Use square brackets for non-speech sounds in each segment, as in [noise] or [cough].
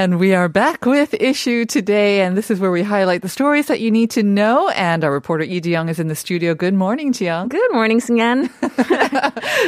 And we are back with issue today, and this is where we highlight the stories that you need to know. And our reporter Lee Ji-young is in the studio. Good morning, Ji-young. Good morning, Sungan.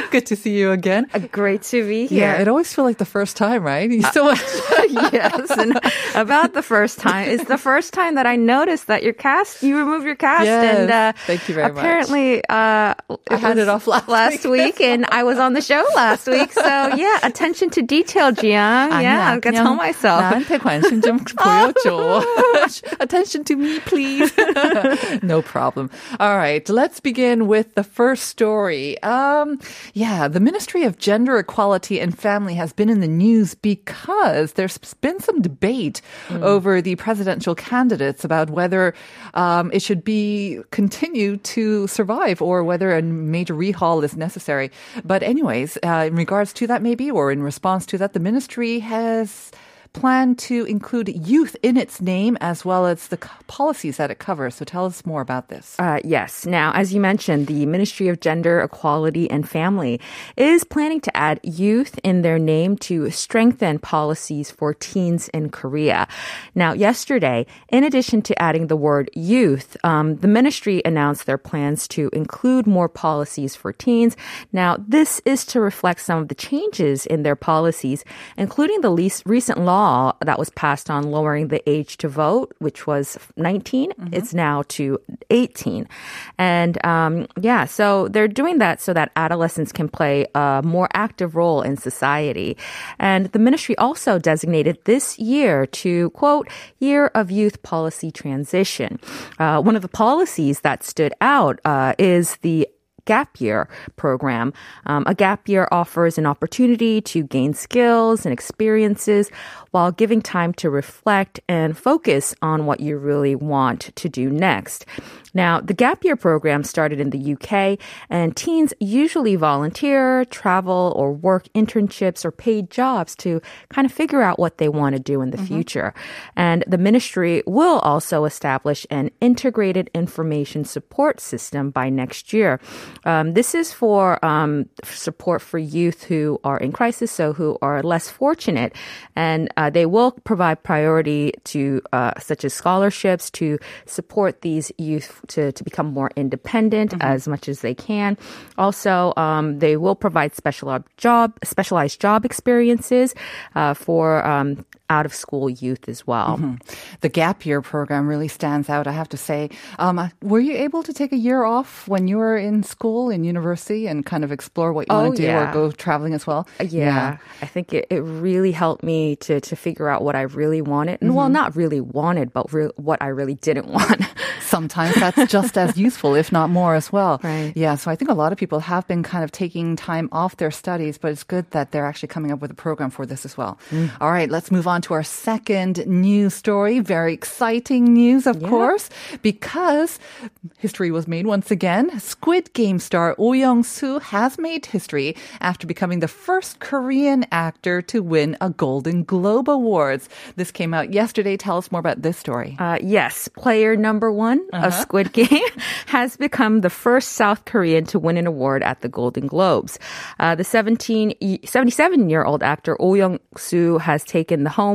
[laughs] Good to see you again. Great to be here. Yeah, it always feels like the first time, right? You so much. [laughs] yes, and about the first time. It's the first time that I noticed that your cast, you removed your cast, Yes, and uh, thank you very much. apparently, uh, I had it off last last week. week, and I was on the show last week. So yeah, attention to detail, Jiyoung. Yeah, I can tell myself. 나한테 관심 좀 [laughs] 보여줘. [laughs] Attention to me, please. [laughs] no problem. All right, let's begin with the first story. Um, yeah, the Ministry of Gender Equality and Family has been in the news because there's been some debate over the presidential candidates about whether um, it should be continue to survive or whether a major rehaul is necessary. But anyways, uh, in regards to that, maybe or in response to that, the ministry has plan to include youth in its name as well as the policies that it covers. So tell us more about this. Uh, yes. Now, as you mentioned, the Ministry of Gender, Equality, and Family is planning to add youth in their name to strengthen policies for teens in Korea. Now, yesterday, in addition to adding the word youth, um, the ministry announced their plans to include more policies for teens. Now, this is to reflect some of the changes in their policies, including the least recent law that was passed on lowering the age to vote, which was 19. It's now to 18. And um, yeah, so they're doing that so that adolescents can play a more active role in society. And the ministry also designated this year to, quote, Year of Youth Policy Transition. Uh, one of the policies that stood out uh, is the gap year program. Um, a gap year offers an opportunity to gain skills and experiences while giving time to reflect and focus on what you really want to do next. Now, the gap year program started in the UK, and teens usually volunteer, travel, or work internships or paid jobs to kind of figure out what they want to do in the future. And the ministry will also establish an integrated information support system by next year. Um, this is for um, support for youth who are in crisis, so who are less fortunate, and uh, they will provide priority to uh, such as scholarships to support these youth to, to become more independent as much as they can. Also, um, they will provide special job specialized job experiences uh, for um, out of school youth as well. The gap year program really stands out, I have to say. Um, uh, were you able to take a year off when you were in school, in university, and kind of explore what you Oh, want to do yeah. or go traveling as well? Yeah, I think it, it really helped me to, to figure out what I really wanted. And well, not really wanted, but re- what I really didn't [laughs] want. Sometimes that's just as useful, if not more as well. Right. Yeah, so I think a lot of people have been kind of taking time off their studies, but it's good that they're actually coming up with a program for this as well. All right, let's move on to our second news story. Very exciting news, of course, because history was made once again. Squid Game star Oh Young-soo has made history after becoming the first Korean actor to win a Golden Globe Awards. This came out yesterday. Tell us more about this story. Uh, yes, player number one of Squid [laughs] Game has become the first South Korean to win an award at the Golden Globes. Uh, the 17, 77 year old actor Oh Young Soo has taken the home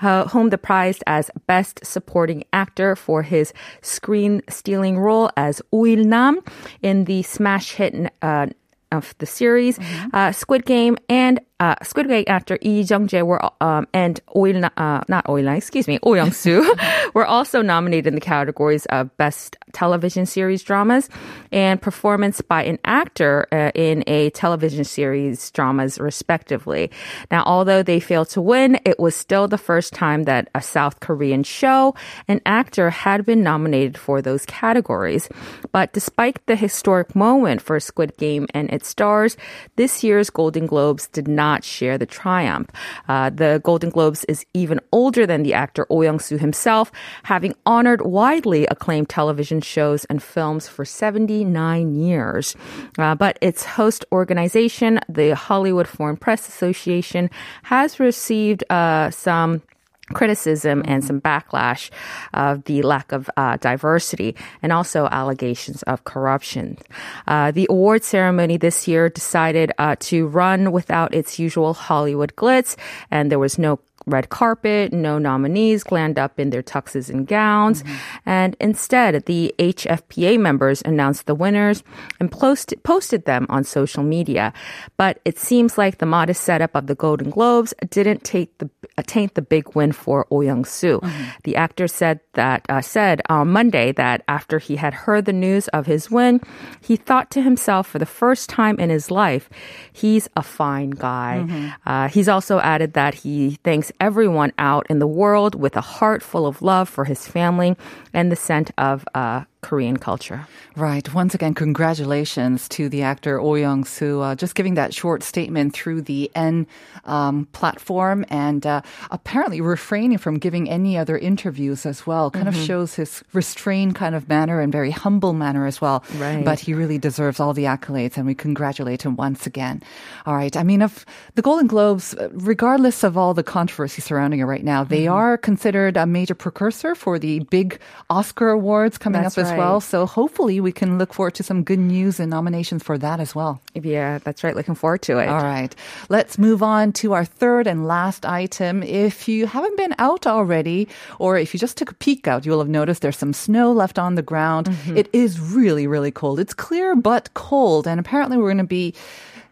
uh, home the prize as Best Supporting Actor for his screen stealing role as Uil Nam in the smash hit uh, of the series, uh, Squid Game, and uh, Squid Game actor Lee Jung-jae were um, and Oil uh, not Oil excuse me, Oh Young-soo [laughs] were also nominated in the categories of best television series dramas and performance by an actor uh, in a television series dramas respectively. Now, although they failed to win, it was still the first time that a South Korean show an actor had been nominated for those categories. But despite the historic moment for Squid Game and its stars, this year's Golden Globes did not share the triumph. Uh, the Golden Globes is even older than the actor Oh Young-soo himself, having honored widely acclaimed television shows and films for 79 years. Uh, but its host organization, the Hollywood Foreign Press Association, has received uh, some criticism and some backlash of the lack of uh, diversity and also allegations of corruption. Uh, the award ceremony this year decided uh, to run without its usual Hollywood glitz, and there was no red carpet, no nominees glammed up in their tuxes and gowns. Mm-hmm. And instead, the HFPA members announced the winners and posted, posted them on social media. But it seems like the modest setup of the Golden Globes didn't take the, taint the big win for Oh Young-soo. Mm-hmm. The actor said that, uh, said on Monday that after he had heard the news of his win, he thought to himself for the first time in his life, he's a fine guy. Mm-hmm. Uh, he's also added that he thinks everyone out in the world with a heart full of love for his family and the scent of uh, Korean culture. Right. Once again, congratulations to the actor Oh Young Soo. Uh, just giving that short statement through the N um, platform and uh, apparently refraining from giving any other interviews as well. Kind mm-hmm. of shows his restrained kind of manner and very humble manner as well. Right. But he really deserves all the accolades and we congratulate him once again. All right. I mean, if the Golden Globes, regardless of all the controversy surrounding it right now, they mm-hmm. are considered a major precursor for the big Oscar awards coming That's up as right. Well. So hopefully we can look forward to some good news and nominations for that as well. Yeah, that's right. Looking forward to it. All right. Let's move on to our third and last item. If you haven't been out already, or if you just took a peek out, you'll have noticed there's some snow left on the ground. Mm-hmm. It is really, really cold. It's clear but cold. And apparently we're going to be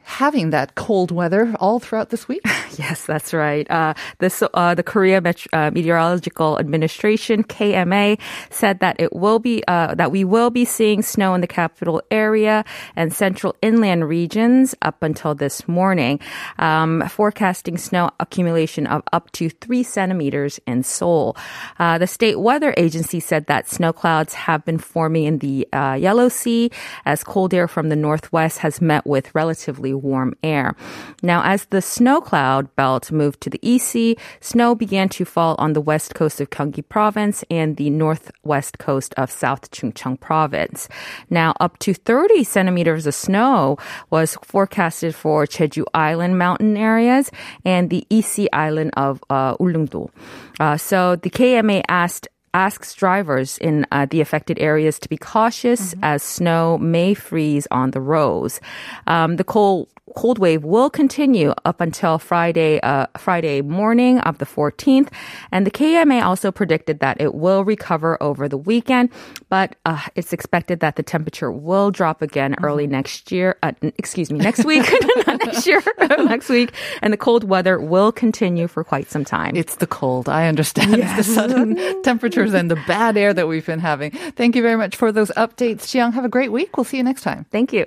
having that cold weather all throughout this week. [laughs] yes, that's right. Uh, this, uh, the Korea Met- uh, Meteorological Administration (KMA) said that it will be uh, that we will be seeing snow in the capital area and central inland regions up until this morning, um, forecasting snow accumulation of up to three centimeters in Seoul. Uh, the state weather agency said that snow clouds have been forming in the uh, Yellow Sea as cold air from the northwest has met with relatively warm air. Now, as the snow cloud belt moved to the EC, snow began to fall on the west coast of Gyeonggi province and the northwest coast of South Chungcheong province. Now, up to 30 centimeters of snow was forecasted for Jeju Island mountain areas and the EC island of uh, Ulleungdo. Uh, so the KMA asked asks drivers in uh, the affected areas to be cautious mm-hmm. as snow may freeze on the roads. Um, the cold cold wave will continue up until Friday, uh, Friday morning of the 14th. And the KMA also predicted that it will recover over the weekend, but uh, it's expected that the temperature will drop again mm-hmm. early next year. Uh, excuse me, next week, [laughs] not next year, [laughs] next week. And the cold weather will continue for quite some time. It's the cold. I understand. Yes. It's the sudden [laughs] temperatures and the bad air that we've been having. Thank you very much for those updates. Ji-young, have a great week. We'll see you next time. Thank you.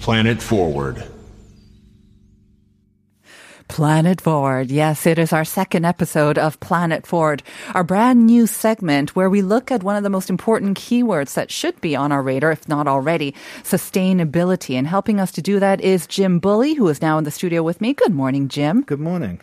Planet Forward. Planet Forward. Yes, it is our second episode of Planet Forward, our brand new segment where we look at one of the most important keywords that should be on our radar, if not already, sustainability. And helping us to do that is Jim Bully, who is now in the studio with me. Good morning, Jim. Good morning.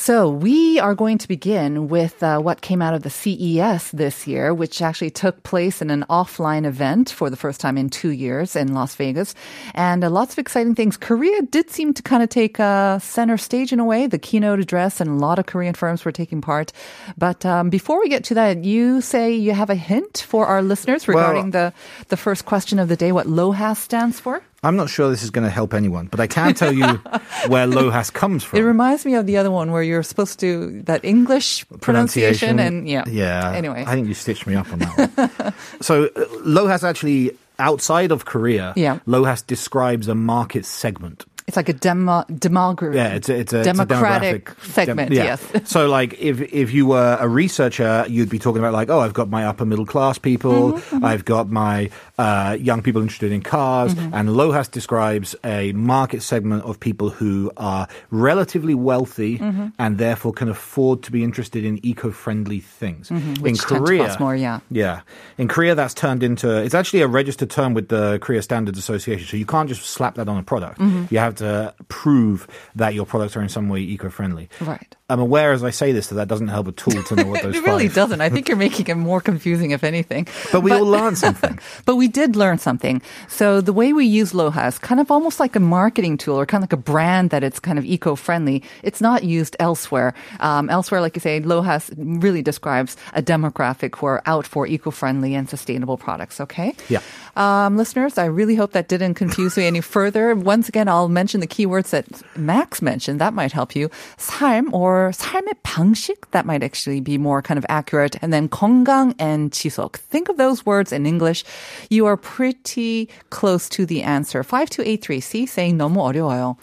So we are going to begin with uh, what came out of the CES this year, which actually took place in an offline event for the first time in two years in Las Vegas, and uh, lots of exciting things. Korea did seem to kind of take uh, center stage in a way. The keynote address and a lot of Korean firms were taking part. But um, before we get to that, you say you have a hint for our listeners regarding Well- the the first question of the day, what LOHAS stands for. I'm not sure this is going to help anyone, but I can tell you [laughs] where LOHAS comes from. It reminds me of the other one where you're supposed to that English pronunciation, and yeah, Yeah. Anyway, I think you stitched me up on that one. [laughs] so, uh, LOHAS actually, outside of Korea, Yeah. LOHAS describes a market segment. It's like a demo demography. Yeah, it's a, it's a it's a democratic demographic segment. dem- yeah. Yes. [laughs] so, like, if if you were a researcher, you'd be talking about like, oh, I've got my upper middle class people, Mm-hmm, I've got my uh, young people interested in cars, Mm-hmm. and LOHAS describes a market segment of people who are relatively wealthy Mm-hmm. and therefore can afford to be interested in eco-friendly things. Mm-hmm. to cost more, yeah. Yeah. In Korea, that's turned into, it's actually a registered term with the Korea Standards Association. So you can't just slap that on a product. Mm-hmm. You have to prove that your products are in some way eco friendly. Right. I'm aware as I say this that that doesn't help at all to know what [laughs] those It really five- doesn't. I think you're [laughs] making it more confusing, if anything. But we all learned something. [laughs] But we did learn something. So the way we use LOHAS, kind of almost like a marketing tool or kind of like a brand that it's kind of eco-friendly. It's not used elsewhere. Um, elsewhere, like you say, LOHAS really describes a demographic who are out for eco-friendly and sustainable products. Okay. Yeah. Um, listeners, I really hope that didn't confuse me any further. Once again, I'll mention the keywords that Max mentioned. That might help you. 삶 or 삶의 방식. That might actually be more kind of accurate. And then 건강 and 지속. Think of those words in English. You are pretty close to the answer. 5283C saying 너무 어려워요.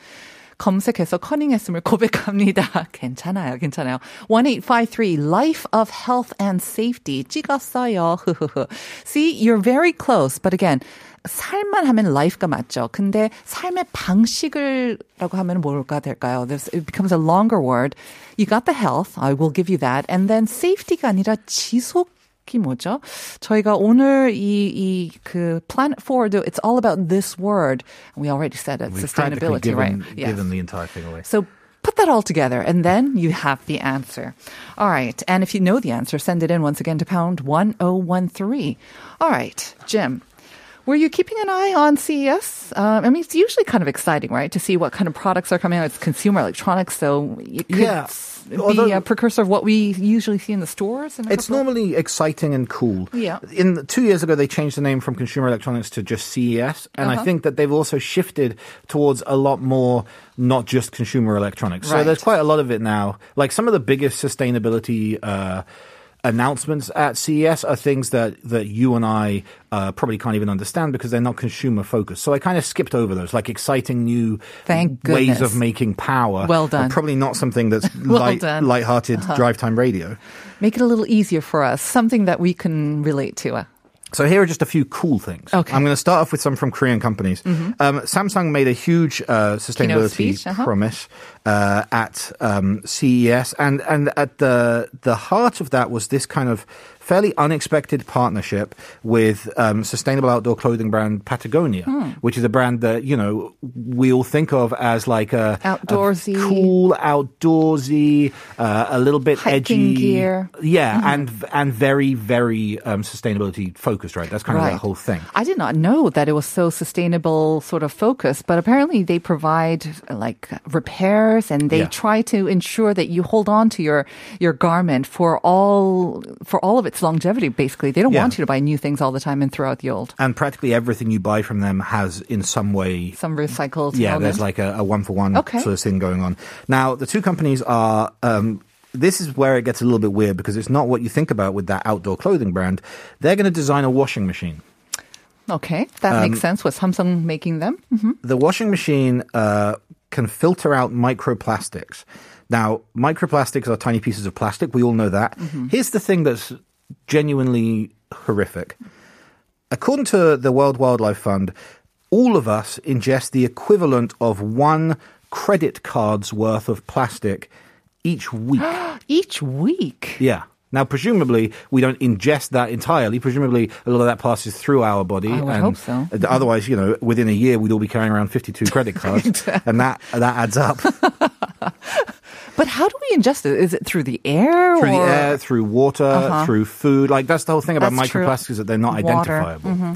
검색해서 커닝했음을 고백합니다. [laughs] 괜찮아요, 괜찮아요. 1853 Life of Health and Safety 찍었어요. [laughs] See, you're very close, but again, 살만 하면 life가 맞죠. 근데 삶의 방식을라고 하면 뭘까 될까요? There's, it becomes a longer word. You got the health, I will give you that. And then safety가 아니라 지속 이 뭐죠? 저희가 오늘 이, 이, 그, Planet Forward, it's all about this word. We already said it, We've practically sustainability, given, right? Yes. given the entire thing away. So put that all together and then you have the answer. All right. And if you know the answer, send it in once again to pound 1013. All right, Jim. Were you keeping an eye on CES? Um, I mean, it's usually kind of exciting, right? To see what kind of products are coming out. It's consumer electronics, so it could Yeah. be Although- a precursor of what we usually see in the stores. and It's normally exciting and cool. Yeah. In two years ago, they changed the name from Consumer Electronics to just CES, and I Uh-huh. think that they've also shifted towards a lot more not just consumer electronics. So there's quite a lot of it now. Like some of the biggest sustainability. Uh, Announcements at CES are things that, that you and I uh, probably can't even understand because they're not consumer focused. So I kind of skipped over those, like exciting new Thank ways goodness. of making power. Well done. Probably not something that's [laughs] Well light, done. Uh-huh. light-hearted drive time radio. Make it a little easier for us, something that we can relate to. So here are just a few cool things. Okay. Mm-hmm. I'm going to start off with some from Korean companies. Um, Samsung made a huge uh, sustainability speech, uh-huh. promise uh, at um, CES, and and at the the heart of that was this kind of fairly unexpected partnership with um, sustainable outdoor clothing brand Patagonia, Hmm. which is a brand that you know we all think of as like a a Outdoorsy. cool, outdoorsy, uh, a little bit Hiking edgy, gear. Mm-hmm. yeah, and and very very um, sustainability focused. Right, that's kind of the whole thing. I did not know that it was so sustainable sort of focus, but apparently they provide like repairs and they Yeah. try to ensure that you hold on to your your garment for all for all of its longevity basically. They don't Yeah. want you to buy new things all the time and throw out the old. And practically everything you buy from them has, in some way, Some recycled yeah, element. there's like a, a one for one sort of thing going on. Now, the two companies are. Um, this is where it gets a little bit weird because it's not what you think about with that outdoor clothing brand. They're going to design a washing machine. Okay, that Um, makes sense. Was Samsung making them? hmm The washing machine uh, can filter out microplastics. Now, microplastics are tiny pieces of plastic. We all know that. Mm-hmm. Here's the thing that's genuinely horrific. According to the World Wildlife Fund, all of us ingest the equivalent of one credit card's worth of plastic each week. [gasps] Each week. yeah. Now, presumably, we don't ingest that entirely. Presumably, a lot of that passes through our body. I would and hope so. Otherwise, you know, within a year, we'd all be carrying around 52 [laughs] credit cards. and that, that adds up. [laughs] But how do we ingest it? Is it through the air? through the air, through water, Uh-huh. through food. Like that's the whole thing about That's true. microplastics is that they're not Water. identifiable. Mm-hmm.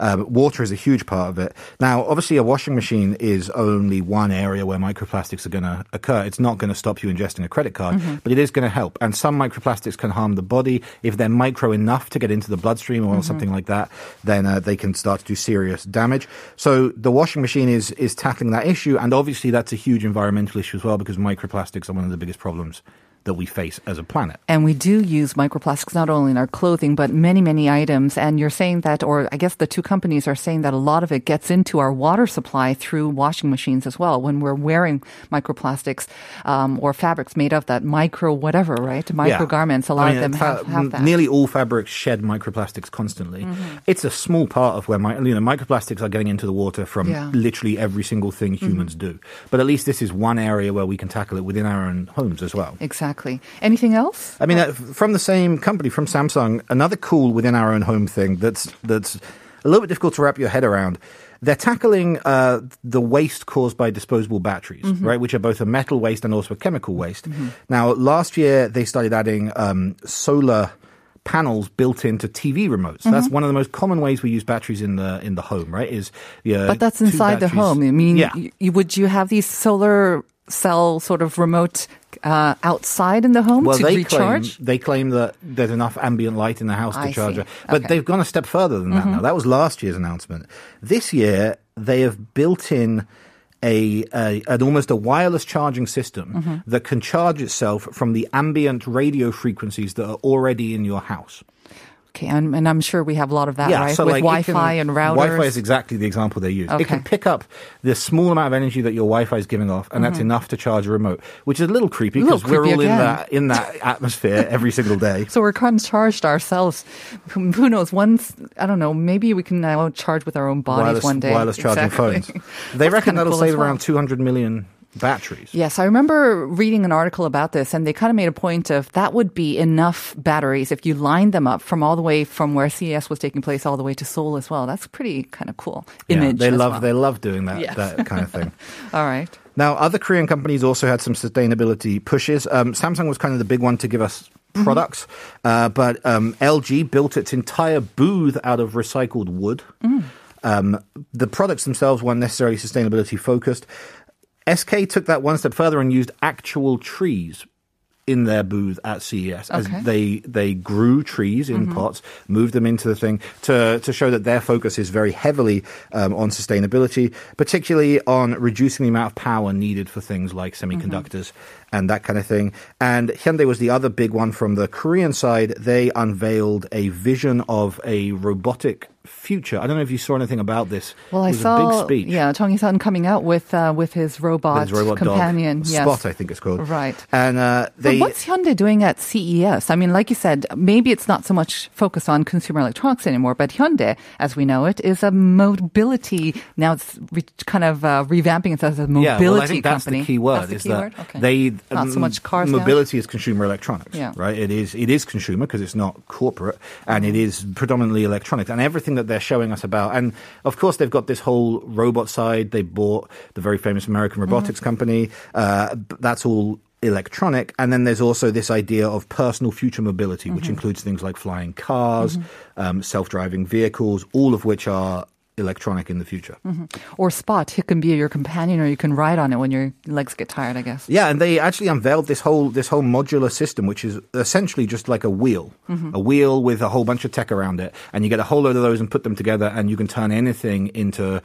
Um, water is a huge part of it. Now, obviously, a washing machine is only one area where microplastics are going to occur. It's not going to stop you ingesting a credit card, Mm-hmm. but it is going to help. And some microplastics can harm the body if they're micro enough to get into the bloodstream Mm-hmm. or something like that. Then uh, they can start to do serious damage. So the washing machine is is tackling that issue, and obviously that's a huge environmental issue as well because microplastics are one of the biggest problems that we face as a planet. And we do use microplastics not only in our clothing, but many, many items. And you're saying that, or I guess the two companies are saying that a lot of it gets into our water supply through washing machines as well. When we're wearing microplastics um, or fabrics made of that micro whatever, right? Micro garments, a lot I mean, of them fa- have, have that. Nearly all fabrics shed microplastics constantly. Mm-hmm. It's a small part of where my, you know microplastics are getting into the water from Yeah. Mm-hmm. literally every single thing humans do. But at least this is one area where we can tackle it within our own homes as well. Exactly. Anything else? I mean, uh, from the same company, from Samsung, another cool within our own home thing that's that's a little bit difficult to wrap your head around. They're tackling uh, the waste caused by disposable batteries, right? Which are both a metal waste and also a chemical waste. Now, last year they started adding um, solar panels built into TV remotes. That's one of the most common ways we use batteries in the in the home, right? Is yeah, But that's inside the home. I mean, yeah. y- would you have these solar cell sort of remote uh, outside in the home well, to they recharge? claim they claim that there's enough ambient light in the house to I charge see. it, but Okay. Mm-hmm. they've gone a step further than that. Now that was last year's announcement. This year they have built in. A, a an almost a wireless charging system Mm-hmm. that can charge itself from the ambient radio frequencies that are already in your house. Okay, and, and I'm sure we have a lot of that, right? With it Wi-Fi can- and routers. Wi-Fi is exactly the example they use. Okay. It can pick up the small amount of energy that your Wi-Fi is giving off, and that's enough to charge a remote, which is a little creepy Mm-hmm. Because we're all creepy in that in that [laughs] atmosphere every single day. So we're kind of charged ourselves. Who who knows? Once I don't know. Maybe we can now charge with our own bodies wireless, one day. wireless charging Exactly. phones. [laughs] They That's reckon that'll cool save well. around 200 million batteries. Yes, I remember reading an article about this, and they kind of made a point of that would be enough batteries if you lined them up from all the way from where CES was taking place all the way to Seoul as well. That's pretty kind of cool Yeah, image. they as love well. they love doing that Yes. that kind of thing. [laughs] All right. Now, other Korean companies also had some sustainability pushes. Um, Samsung was kind of the big one to give us Mm-hmm. products, uh, but um, LG built its entire booth out of recycled wood. Mm. Um, the products themselves weren't necessarily sustainability focused. SK took that one step further and used actual trees in their booth at CES as Okay. Mm-hmm. they they grew trees in pots, moved them into the thing to to show that their focus is very heavily um, on sustainability, particularly on reducing the amount of power needed for things like semiconductors and that kind of thing. And Hyundai was the other big one from the Korean side. They unveiled a vision of a robotic future. I don't know if you saw anything about this. Well, I saw a big speech. yeah Chung Sun coming out with uh, with his robot, With his robot companion. yes. Spot, I think it's called. Right. And uh, But what's Hyundai doing at CES? I mean, like you said, maybe it's not so much focused on consumer electronics anymore, but Hyundai, as we know it, is a mobility. Now it's re- kind of uh, revamping itself as a mobility yeah, well, I think that's company. the key word. That's the is key that word? Okay. they Not so much cars now? Mobility is consumer electronics. Yeah. right. It is. It is consumer because it's not corporate, and it is predominantly electronics. And everything that they're showing us about, and of course they've got this whole robot side. They bought the very famous American robotics Mm-hmm. company. Uh, that's all electronic and then there's also this idea of personal future mobility which Mm-hmm. includes things like flying cars um, self-driving vehicles all of which are electronic in the future mm-hmm. or Spot, it can be your companion, or you can ride on it when your legs get tired. I guess. Yeah, and they actually unveiled this whole this whole modular system, which is essentially just like a wheel, mm-hmm. a wheel with a whole bunch of tech around it, and you get a whole load of those and put them together, and you can turn anything into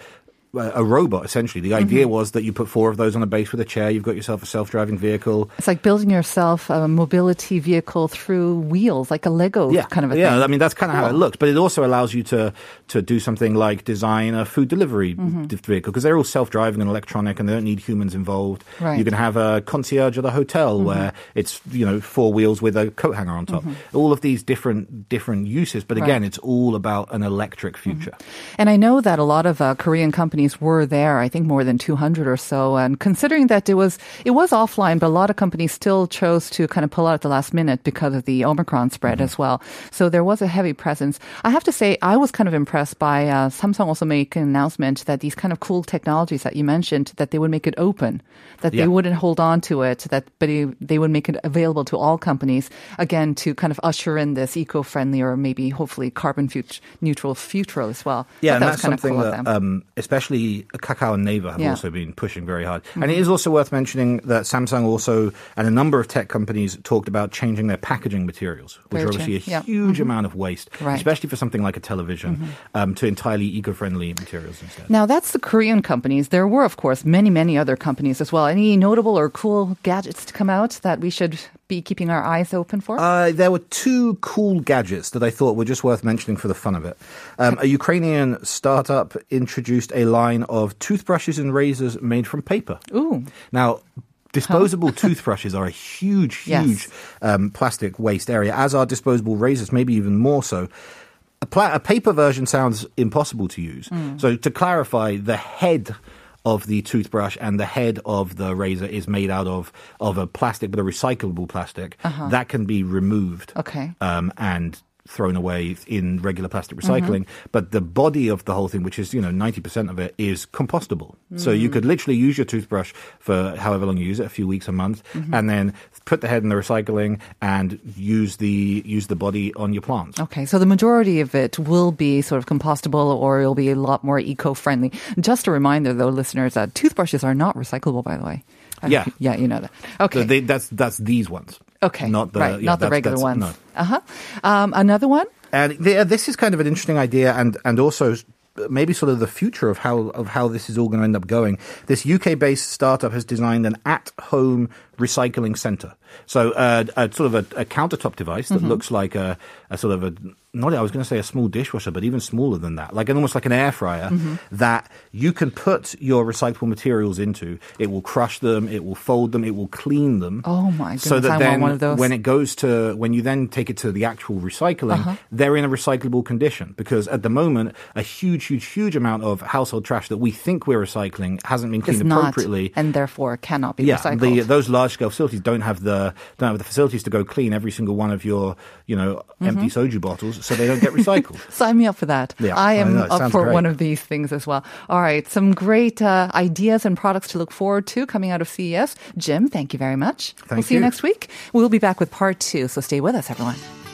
a robot essentially. The idea was that you put four of those on a base with a chair. You've got yourself a self-driving vehicle. It's like building yourself a mobility vehicle through wheels, like a Lego yeah. kind of a yeah, thing. I mean that's kind of how it looks, but it also allows you to to do something like design a food delivery Mm-hmm. vehicle because they're all self-driving and electronic, and they don't need humans involved. Right. Mm-hmm. You can have a concierge at a hotel where it's you know four wheels with a coat hanger on top. All of these different different uses, but again, Right. it's all about an electric future. And I know that a lot of uh, Korean companies were there. I think more than 200 or so. And considering that it was it was offline, but a lot of companies still chose to kind of pull out at the last minute because of the Omicron spread as well. So there was a heavy presence. I have to say, I was kind of impressed by uh, Samsung also making an announcement that these kind of cool technologies that you mentioned that they would make it open, that Yeah. they wouldn't hold on to it, that but it- they would make it available to all companies again to kind of usher in this eco-friendly or maybe hopefully carbon fut- neutral future as well. Yeah, Thought and that that's was kind of something cool of that, them. um, especially Kakao and Naver have Yeah. also been pushing very hard. And it is also worth mentioning that Samsung also and a number of tech companies talked about changing their packaging materials, which Very are obviously true. a Yeah. huge amount of waste, Right. Mm-hmm. especially for something like a television, um, to entirely eco-friendly materials instead. Now that's the Korean companies. There were, of course, many, many other companies as well. Any notable or cool gadgets to come out that we should be keeping our eyes open for? Uh, there were two cool gadgets that I thought were just worth mentioning for the fun of it. Um, a Ukrainian startup introduced a line of toothbrushes and razors made from paper. Ooh. Now, disposable [laughs] toothbrushes are a huge, Yes. huge um, plastic waste area, as are disposable razors, maybe even more so. A, pla- a paper version sounds impossible to use. Mm. So, to clarify, the head of the toothbrush and the head of the razor is made out of, of a plastic, but a recyclable plastic that can be removed Uh-huh. Okay. um, and thrown away in regular plastic Mm-hmm. recycling. But the body of the whole thing, which is, you know, 90% of it is compostable. So Mm. you could literally use your toothbrush for however long you use it, a few weeks, a month, Mm-hmm. and then put the head in the recycling and use the, use the body on your plants. Okay, so the majority of it will be sort of compostable or it'll be a lot more eco-friendly. Just a reminder though, listeners, that toothbrushes are not recyclable, by the way. Yeah. Yeah, you know that. Okay. So they, that's, that's these ones. Okay. Not the, right, yeah, not the regular ones. no. Uh-huh. Um, another one? And th- this is kind of an interesting idea, and and also maybe sort of the future of how of how this is all going to end up going. This UK-based startup has designed an at-home recycling center. So uh, a sort of a, a countertop device that looks like a, a sort of a not I was going to say a small dishwasher, but even smaller than that, like an, almost like an air fryer that you can put your recyclable materials into. It will crush them, it will fold them, it will clean them. Oh my So that then one of those. when it goes to when you then take it to the actual recycling, Uh-huh. they're in a recyclable condition because at the moment a huge, huge, huge amount of household trash that we think we're recycling hasn't been cleaned not, appropriately. and therefore cannot be yeah, recycled. the, those large scale facilities don't have the don't have the facilities to go clean every single one of your you know Mm-hmm. empty soju bottles, so they don't get recycled. [laughs] Sign me up for that. Yeah, I I am it up for great. one of these things as well. All right, some great uh, ideas and products to look forward to coming out of CES. Jim, thank you very much. Thank we'll see you you. next week. We'll be back with part two, so stay with us, everyone.